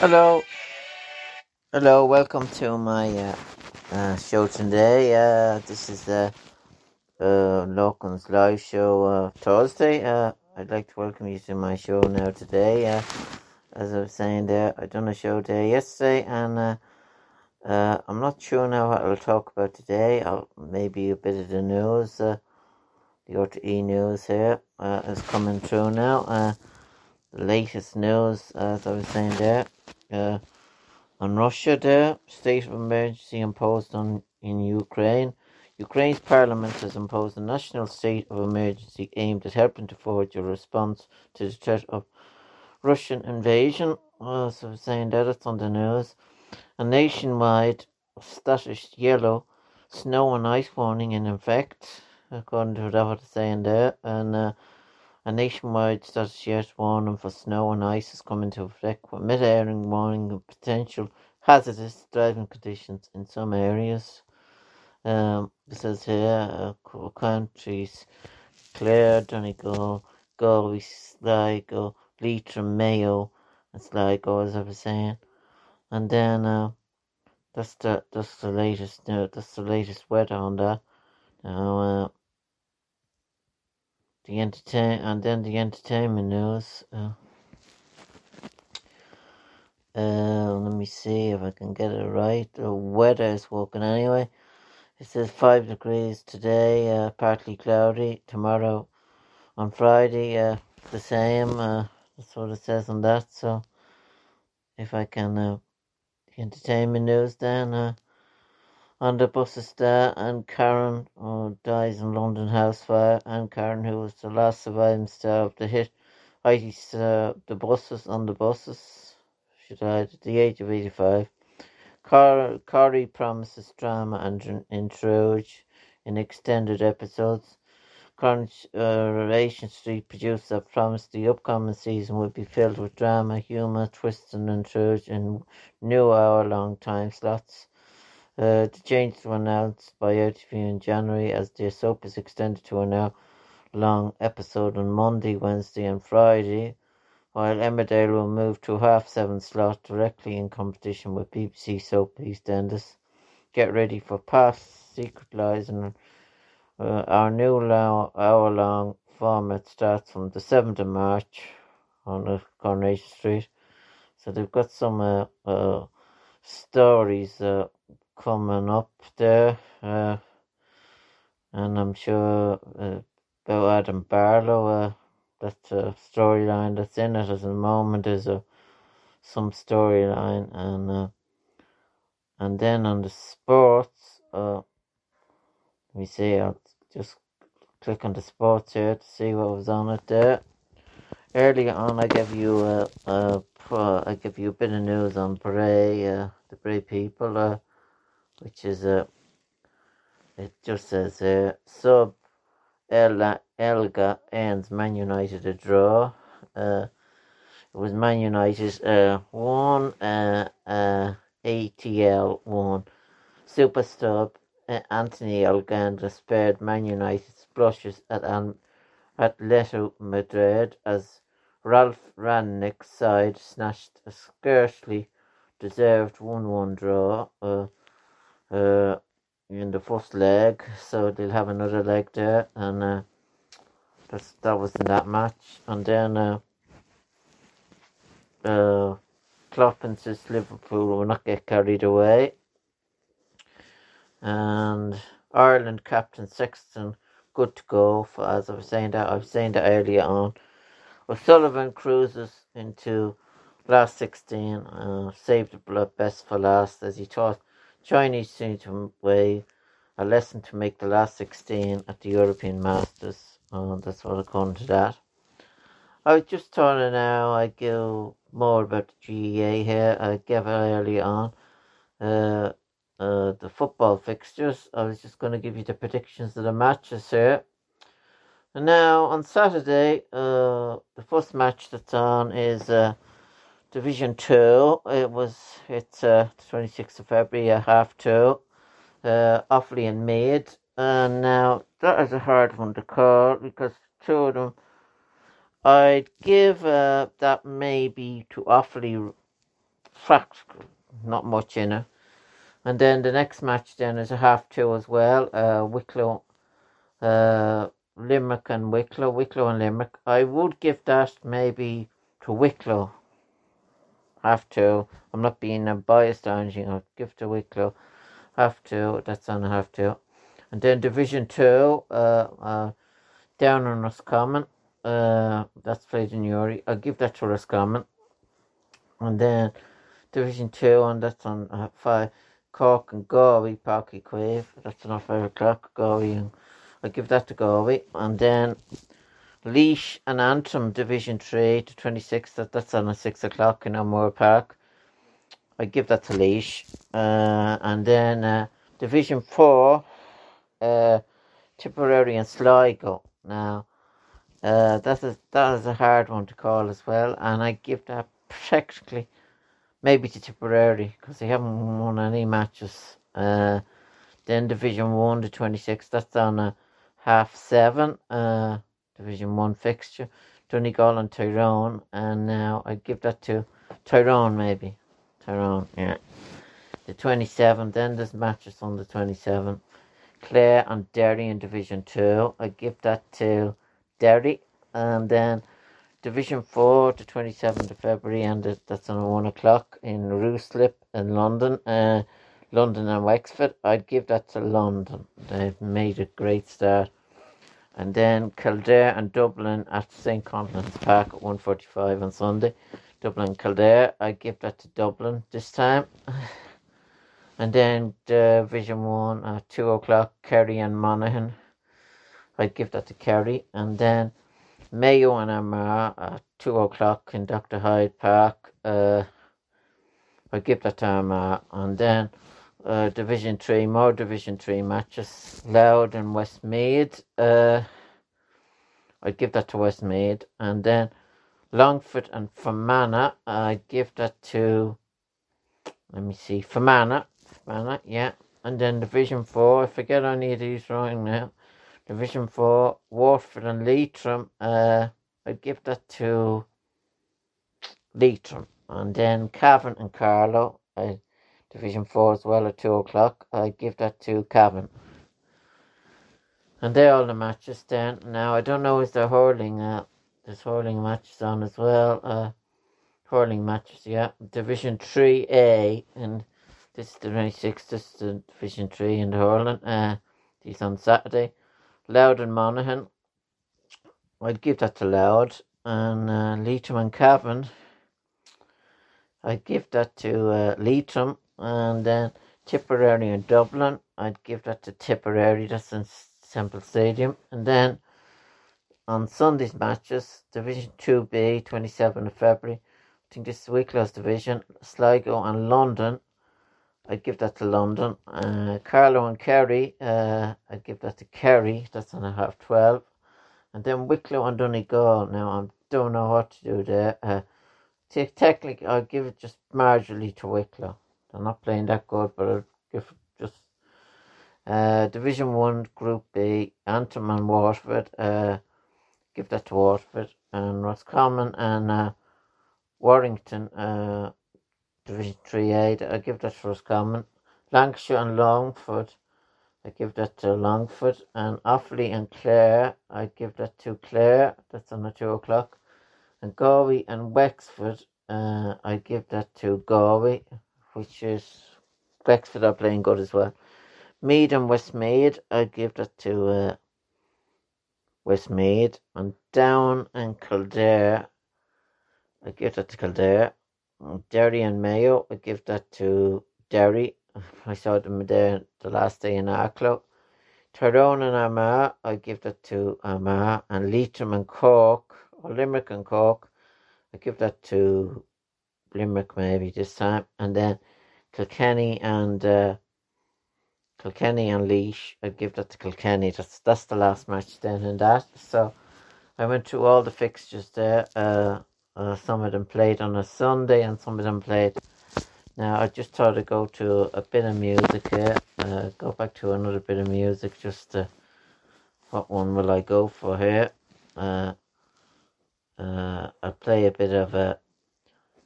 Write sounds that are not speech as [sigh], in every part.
Hello. Hello, welcome to my uh, uh, show today. Uh, this is the uh, Lorcan's live show uh, Thursday. Uh, I'd like to welcome you to my show now today. Uh, as I was saying there, I done a show there yesterday, and uh, uh, I'm not sure now what I'll talk about today. I'll, maybe a bit of the news. Uh, the RTE news here uh, is coming through now. Uh, latest news, as I was saying there. Uh, on Russia there, state of emergency imposed on in Ukraine. Ukraine's parliament has imposed a national state of emergency aimed at helping to forge a response to the threat of Russian invasion. Oh, so saying that it's on the news. A nationwide status yellow snow and ice warning in effect, according to what I was saying there. And uh, a nationwide status yet warning for snow and ice is coming into effect with Met Éireann warning of potential hazardous driving conditions in some areas. Um, it says here, uh, countries, Clare, Donegal, Galway, Sligo, Leitrim, Mayo, and Sligo, as I was saying. And then, uh, that's the, that's the latest, uh, that's the latest weather on that. Now, uh, the entertain and then the entertainment news. Uh, uh, let me see if I can get it right. The weather is working anyway. It says five degrees today, uh, partly cloudy. Tomorrow, on Friday, uh, the same. Uh, that's what it says on that. So, if I can, uh, the entertainment news then. Uh, buses there, Anna Karen who dies in London house fire, Anna Karen who was the last surviving star of the hit ice uh, the buses on the buses. She died at the age of eighty five. Car- Corrie promises drama and intrigue in extended episodes. Coronation Street producer promised the upcoming season would be filled with drama, humour, twists and intrigue in new hour-long time slots. Uh, the changes were announced by RTV in January as the soap is extended to an hour-long episode on Monday, Wednesday and Friday, while Emmerdale will move to a half-seven slot directly in competition with BBC soap EastEnders. Get ready for past Secret Lies and uh, our new lo- hour-long format starts from the 7th of March on the Coronation Street. So they've got some uh, uh, stories uh, coming up there, uh, and I'm sure uh, about Adam Barlow. Uh, that's a storyline that's in it at the moment. Is a some storyline, and uh, and then on the sports, uh, let me see. I'll just click on the sports here to see what was on it there. Earlier on, I gave you uh, uh, pro- I give you a bit of news on Bray, uh, the Bray people. Uh, which is a. It just says uh, sub Ella Elga ends Man United a draw. Uh, it was Man United uh, one uh, uh, ATL one. Super sub uh, Anthony Elanga spared Man United's blushes at um, Atletico Madrid as Ralf Rangnick's side snatched a scarcely deserved 1 1 draw. Uh, uh, in the first leg, so they'll have another leg there, and uh, that's that was in that match, and then uh, uh, Klopp insists Liverpool will not get carried away, and Ireland captain Sexton good to go for as I was saying that I was saying that earlier on. O'Sullivan cruises into last 16, uh, saved the best for last as he taught Chinese to weigh a lesson to make the last 16 at the European Masters. Uh, that's what according to that. I was just of now I give more about the GAA here. I gave early on. Uh, uh, the football fixtures. I was just going to give you the predictions of the matches here. And now on Saturday, uh, the first match that's on is uh, Division Two. It was it's uh, twenty sixth of February at half two. Uh, Offaly and Meath. And now that is a hard one to call because two of them. I'd give uh, that maybe to Offaly. Practical, not much in it. And then the next match then is a half two as well. Uh, Wicklow, uh, Limerick and Wicklow, Wicklow and Limerick. I would give that maybe to Wicklow. Have to. I'm not being a biased or anything. I'll give to Wicklow. Have to. That's on have to. And then Division Two, uh, uh, down on Roscommon. Uh, that's played in Newry. I'll give that to Roscommon. And then Division Two, and that's on uh, five. Cork and Galway, Uí Chaoimh. That's on five o'clock. Galway I give that to Galway. And then Laois and Antrim Division 3 to 26. That, that's on at 6 o'clock in O'Moore Park. I give that to Laois. Uh, and then uh, Division 4, uh, Tipperary and Sligo. Now, uh, that is that is a hard one to call as well, and I give that practically maybe to Tipperary because they haven't won any matches. Uh, then Division One to twenty six. That's on a half seven. Uh, Division One fixture. Donegal and Tyrone, and now I give that to Tyrone maybe. Tyrone, yeah. The twenty seventh. Then there's matches on the twenty seventh. Clare and Derry in Division Two. I give that to Derry, and then Division 4 to 27th of February, and that's on 1 o'clock in Ruislip in London, uh, London and Wexford. I'd give that to London. They've made a great start. And then Kildare and Dublin at St. Conleth's Park at 1.45 on Sunday. Dublin Kildare, I'd give that to Dublin this time. [sighs] And then Division 1 at 2 o'clock, Kerry and Monaghan. I'd give that to Kerry. And then Mayo and Armagh at two o'clock in Dr. Hyde Park. Uh, I give that to Armagh. And then uh, Division 3, more Division 3 matches. Louth and Westmeath. Uh, I'd give that to Westmeath. And then Longford and Fermanagh. I'd give that to, let me see, Fermanagh. Fermanagh, yeah. And then Division 4, I forget any of these wrong now. Division 4, Waterford and Leitrim. Uh, I'd give that to Leitrim. And then Cavan and Carlow. Uh, Division 4 as well at 2 o'clock. I'd give that to Cavan. And they're all the matches then. Now, I don't know is there hurling. Uh, there's hurling matches on as well. Uh, hurling matches, yeah. Division 3A. And this is the 26th. This is the Division 3 in the hurling. Uh, these on Saturday. Louth and Monaghan. I'd give that to Louth. And uh, Leitrim and Cavan. I'd give that to uh, Leitrim. And then Tipperary and Dublin. I'd give that to Tipperary. That's in Semple Stadium. And then on Sunday's matches, Division 2B, 27th of February. I think this is Wicklow's division. Sligo and London. I'd give that to London. Uh, Carlow and Kerry, uh, I'd give that to Kerry. That's on a half 12. And then Wicklow and Donegal. Now, I don't know what to do there. Uh, technically, I'll give it just marginally to Wicklow. They're not playing that good, but it just. Uh, Division 1, Group B, Antrim and Waterford. Uh, give that to Waterford. And Roscommon and uh, Warrington. Uh, Division 3A, I give that to Roscommon. Lancashire and Longford, I give that to Longford. And Offaly and Clare, I give that to Clare, that's on the 2 o'clock. And Galway and Wexford, uh, I give that to Galway, which is, Wexford are playing good as well. Meath and Westmeath, I give that to uh, Westmeath. And Down and Kildare, I give that to Kildare. Mm, Derry and Mayo, I give that to Derry. [laughs] I saw them there the last day in Arklow. Tyrone and Armagh, I give that to Armagh. And Leitrim and Cork, or Limerick and Cork, I give that to Limerick maybe this time. And then Kilkenny and uh, Kilkenny and Laois, I'd give that to Kilkenny. That's that's the last match then in that. So I went through all the fixtures there. Uh, uh, some of them played on a Sunday and some of them played. Now I just thought I'd go to a bit of music here. Uh, go back to another bit of music. Just to, what one will I go for here? Uh, uh, I'll play a bit of a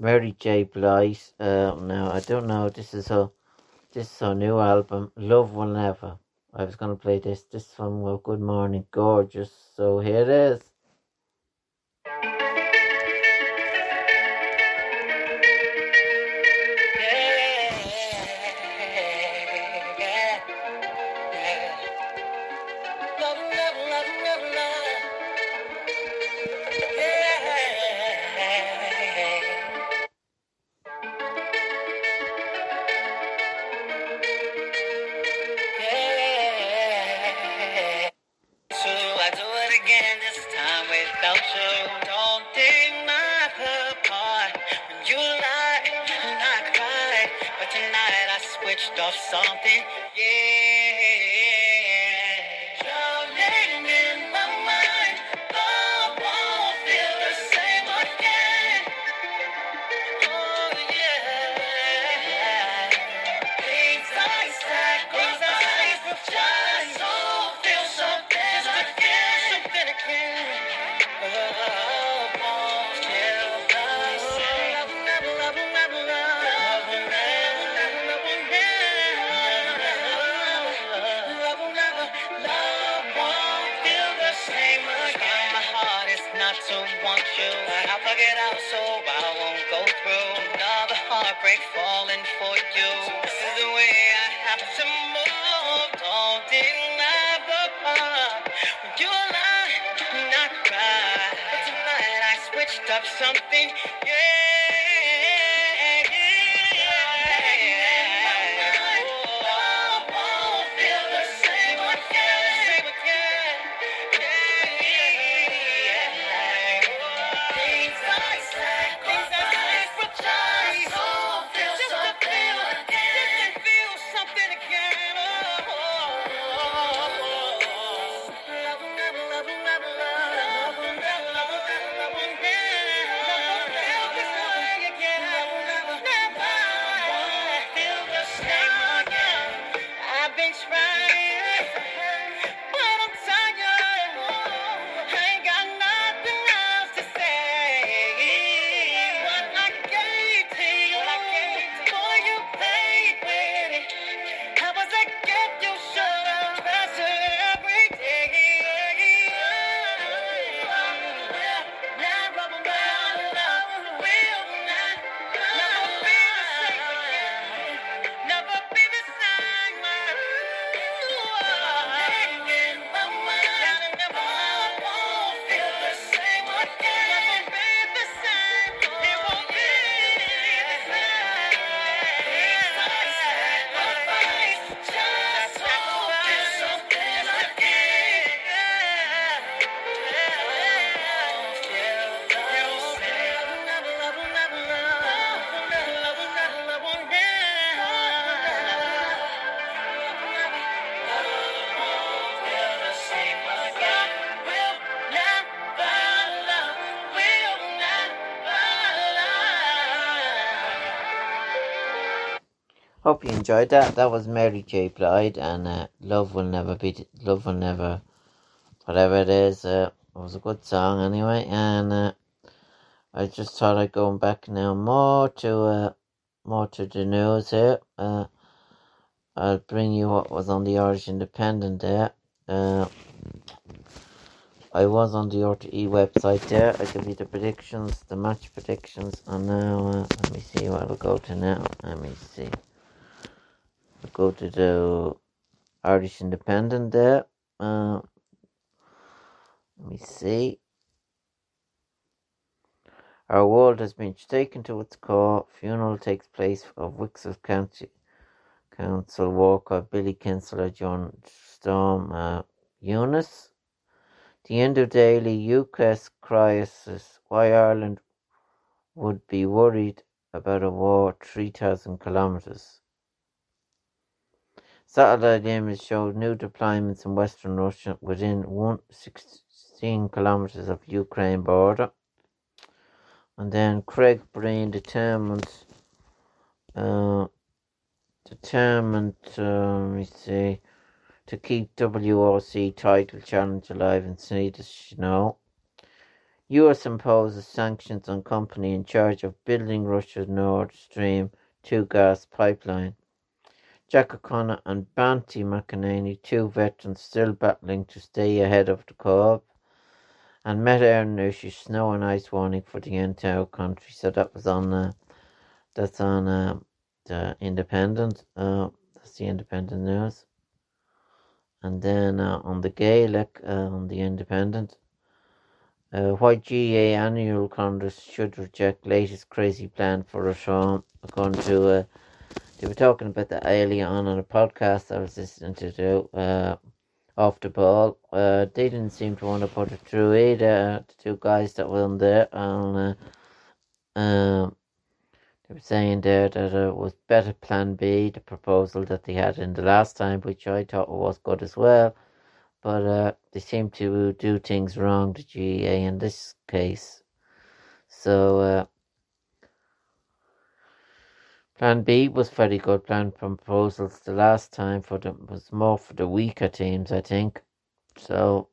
Mary J. Blige. Uh, now I don't know. This is a this is her new album. Love will never. I was gonna play this. This one. Well, Good Morning Gorgeous. So here it is. Off something, yeah. I won't go through another heartbreak falling for you. This is the way I have to move. Don't deny the part you lie, not cry. But tonight I switched up something, yeah. Hope you enjoyed that. That was Mary J. Blige and uh, Love Will Never Be Love Will Never whatever it is. Uh, it was a good song anyway, and uh, I just thought I'd go back now more to uh, more to the news here. Uh, I'll bring you what was on the Irish Independent there. Uh, I was on the RTE website there. I give you the predictions, the match predictions, and now uh, let me see what I'll go to now. Let me see. Go to the Irish Independent there. Uh, let me see. Our world has been shaken to its core. Funeral takes place of Wexford County Council worker Billy Kinsella, John Storm uh, Eunice. The end of daily UK's crisis. Why Ireland would be worried about a war 3,000 kilometres. Satellite images showed new deployments in western Russia within one, 16 kilometres of Ukraine border. And then Craig Breen determined, uh, determined, uh, let me see, to keep WRC title challenge alive in Swedish snow. US imposes sanctions on company in charge of building Russia's Nord Stream 2 gas pipeline. Jack O'Connor and Banty McEnaney, two veterans still battling to stay ahead of the curve. And Met Éireann snow and ice warning for the entire country. So that was on uh, that's on uh, the Independent. Uh, that's the Independent news. And then uh, on the Gaelic, uh, on the Independent, uh, why GAA annual Congress should reject latest crazy plan for reform, according to uh, they were talking about that earlier on a podcast I was listening to do, uh, off the ball. Uh, they didn't seem to want to put it through either. The two guys that were on there, and uh, um, they were saying there that it was better Plan B, the proposal that they had in the last time, which I thought was good as well but uh, they seem to do things wrong, the GAA in this case. So, uh, Plan B was very good plan proposals the last time for them was more for the weaker teams, I think. So,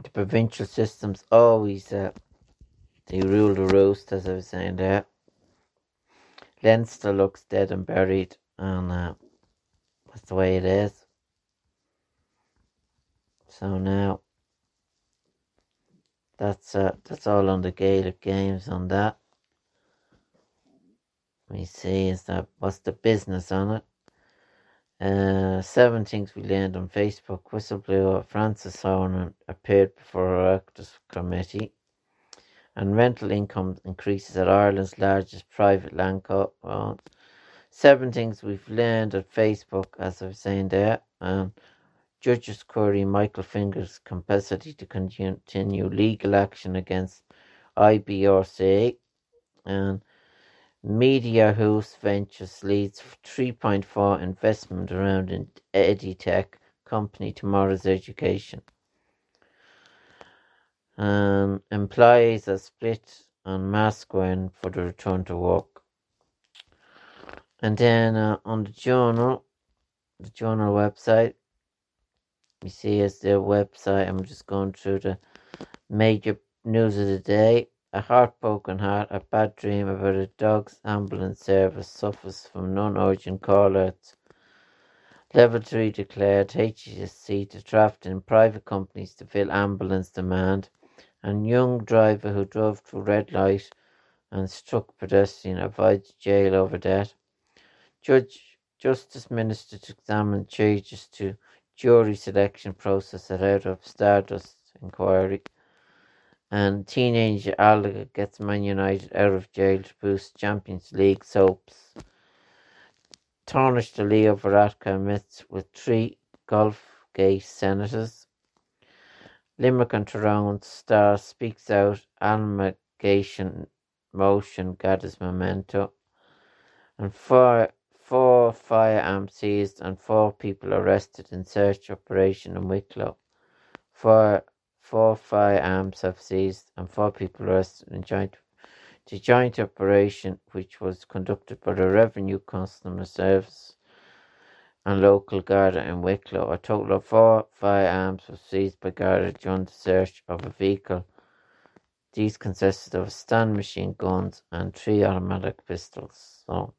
the provincial systems always uh, they rule the roost, as I was saying there. Leinster looks dead and buried, and uh, that's the way it is. So now that's uh, that's all on the Gaelic games on that. Let me see, is that what's the business on it? Uh, seven things we learned on Facebook. Whistleblower Frances Haugen appeared before a Oireachtas committee. And rental income increases at Ireland's largest private land co- well, Seven things we've learned at Facebook, as I was saying there. Um, Judges query Michael Fingleton's capacity to continue legal action against IBRC and Mediahuis Ventures leads 3.4 investment around an EdTech company Tomorrow's Education. Um, employees are split on mask wearing for the return to work. And then uh, on the journal, the journal website, you see as their website. I'm just going through the major news of the day. A heartbroken heart, a bad dream about a dog's ambulance service suffers from non-urgent call-outs. Level 3 declared HSE to draft in private companies to fill ambulance demand. And young driver who drove through red light and struck pedestrian avoids jail over that. Judge Justice Minister to examine changes to jury selection process ahead of Stardust inquiry. And teenager Elanga gets Man United out of jail to boost Champions League hopes. Tarnish the Leo Varadkar myths with three golf gay senators. Limerick and Tyrone star speaks out amalgamation motion gathers memento. And four four firearms seized and four people arrested in search operation in Wicklow. Four, four firearms have seized and four people arrested in joint the joint operation, which was conducted by the Revenue Customs Service and local Garda in Wicklow. A total of four firearms were seized by Garda during the search of a vehicle. These consisted of stand machine guns and three automatic pistols. So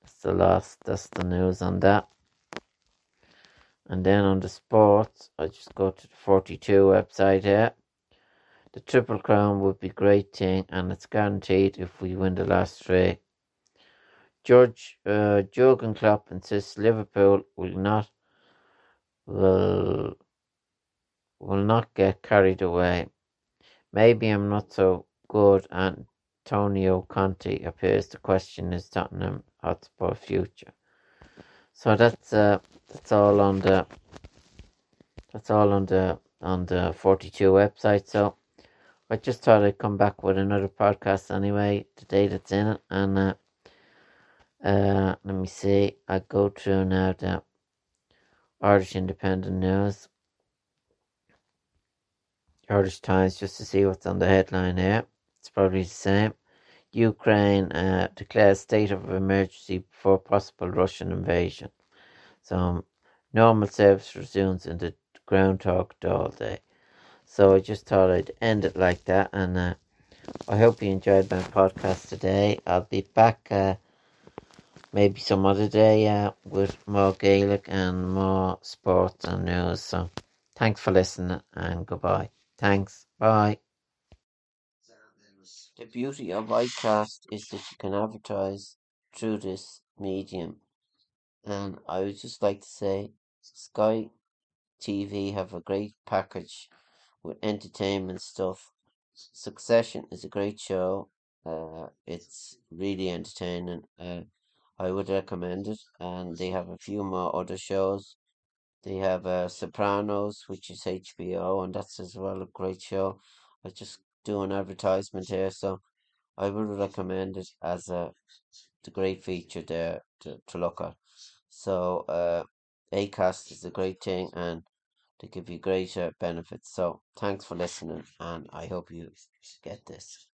that's the last, that's the news on that. And then on the sports, I just go to the 42 website here. The Triple Crown would be great thing, and it's guaranteed if we win the last three. George uh, Jurgen Klopp insists Liverpool will not will will not get carried away. Maybe I'm not so good. And Antonio Conte appears to question his Tottenham Hotspur future. So that's uh, that's all on the that's all on the on the 42 website. So I just thought I'd come back with another podcast anyway today that's in it. And uh, uh, let me see. I go through now the Irish Independent News, Irish Times, just to see what's on the headline here. It's probably the same. Ukraine uh, declares state of emergency before possible Russian invasion. So um, normal service resumes in the Groundhog All day. So I just thought I'd end it like that, and uh, I hope you enjoyed my podcast today. I'll be back uh, maybe some other day uh, with more Gaelic and more sports and news. So thanks for listening, and goodbye. Thanks. Bye. The beauty of Acast is that you can advertise through this medium. And I would just like to say Sky TV have a great package with entertainment stuff. Succession is a great show. Uh, it's really entertaining. Uh, I would recommend it. And they have a few more other shows. They have uh, Sopranos, which is HBO, and that's as well a great show. I just do an advertisement here, so I would recommend it as a the great feature there to, to look at. So uh, Acast is a great thing and they give you greater benefits. So thanks for listening and I hope you get this.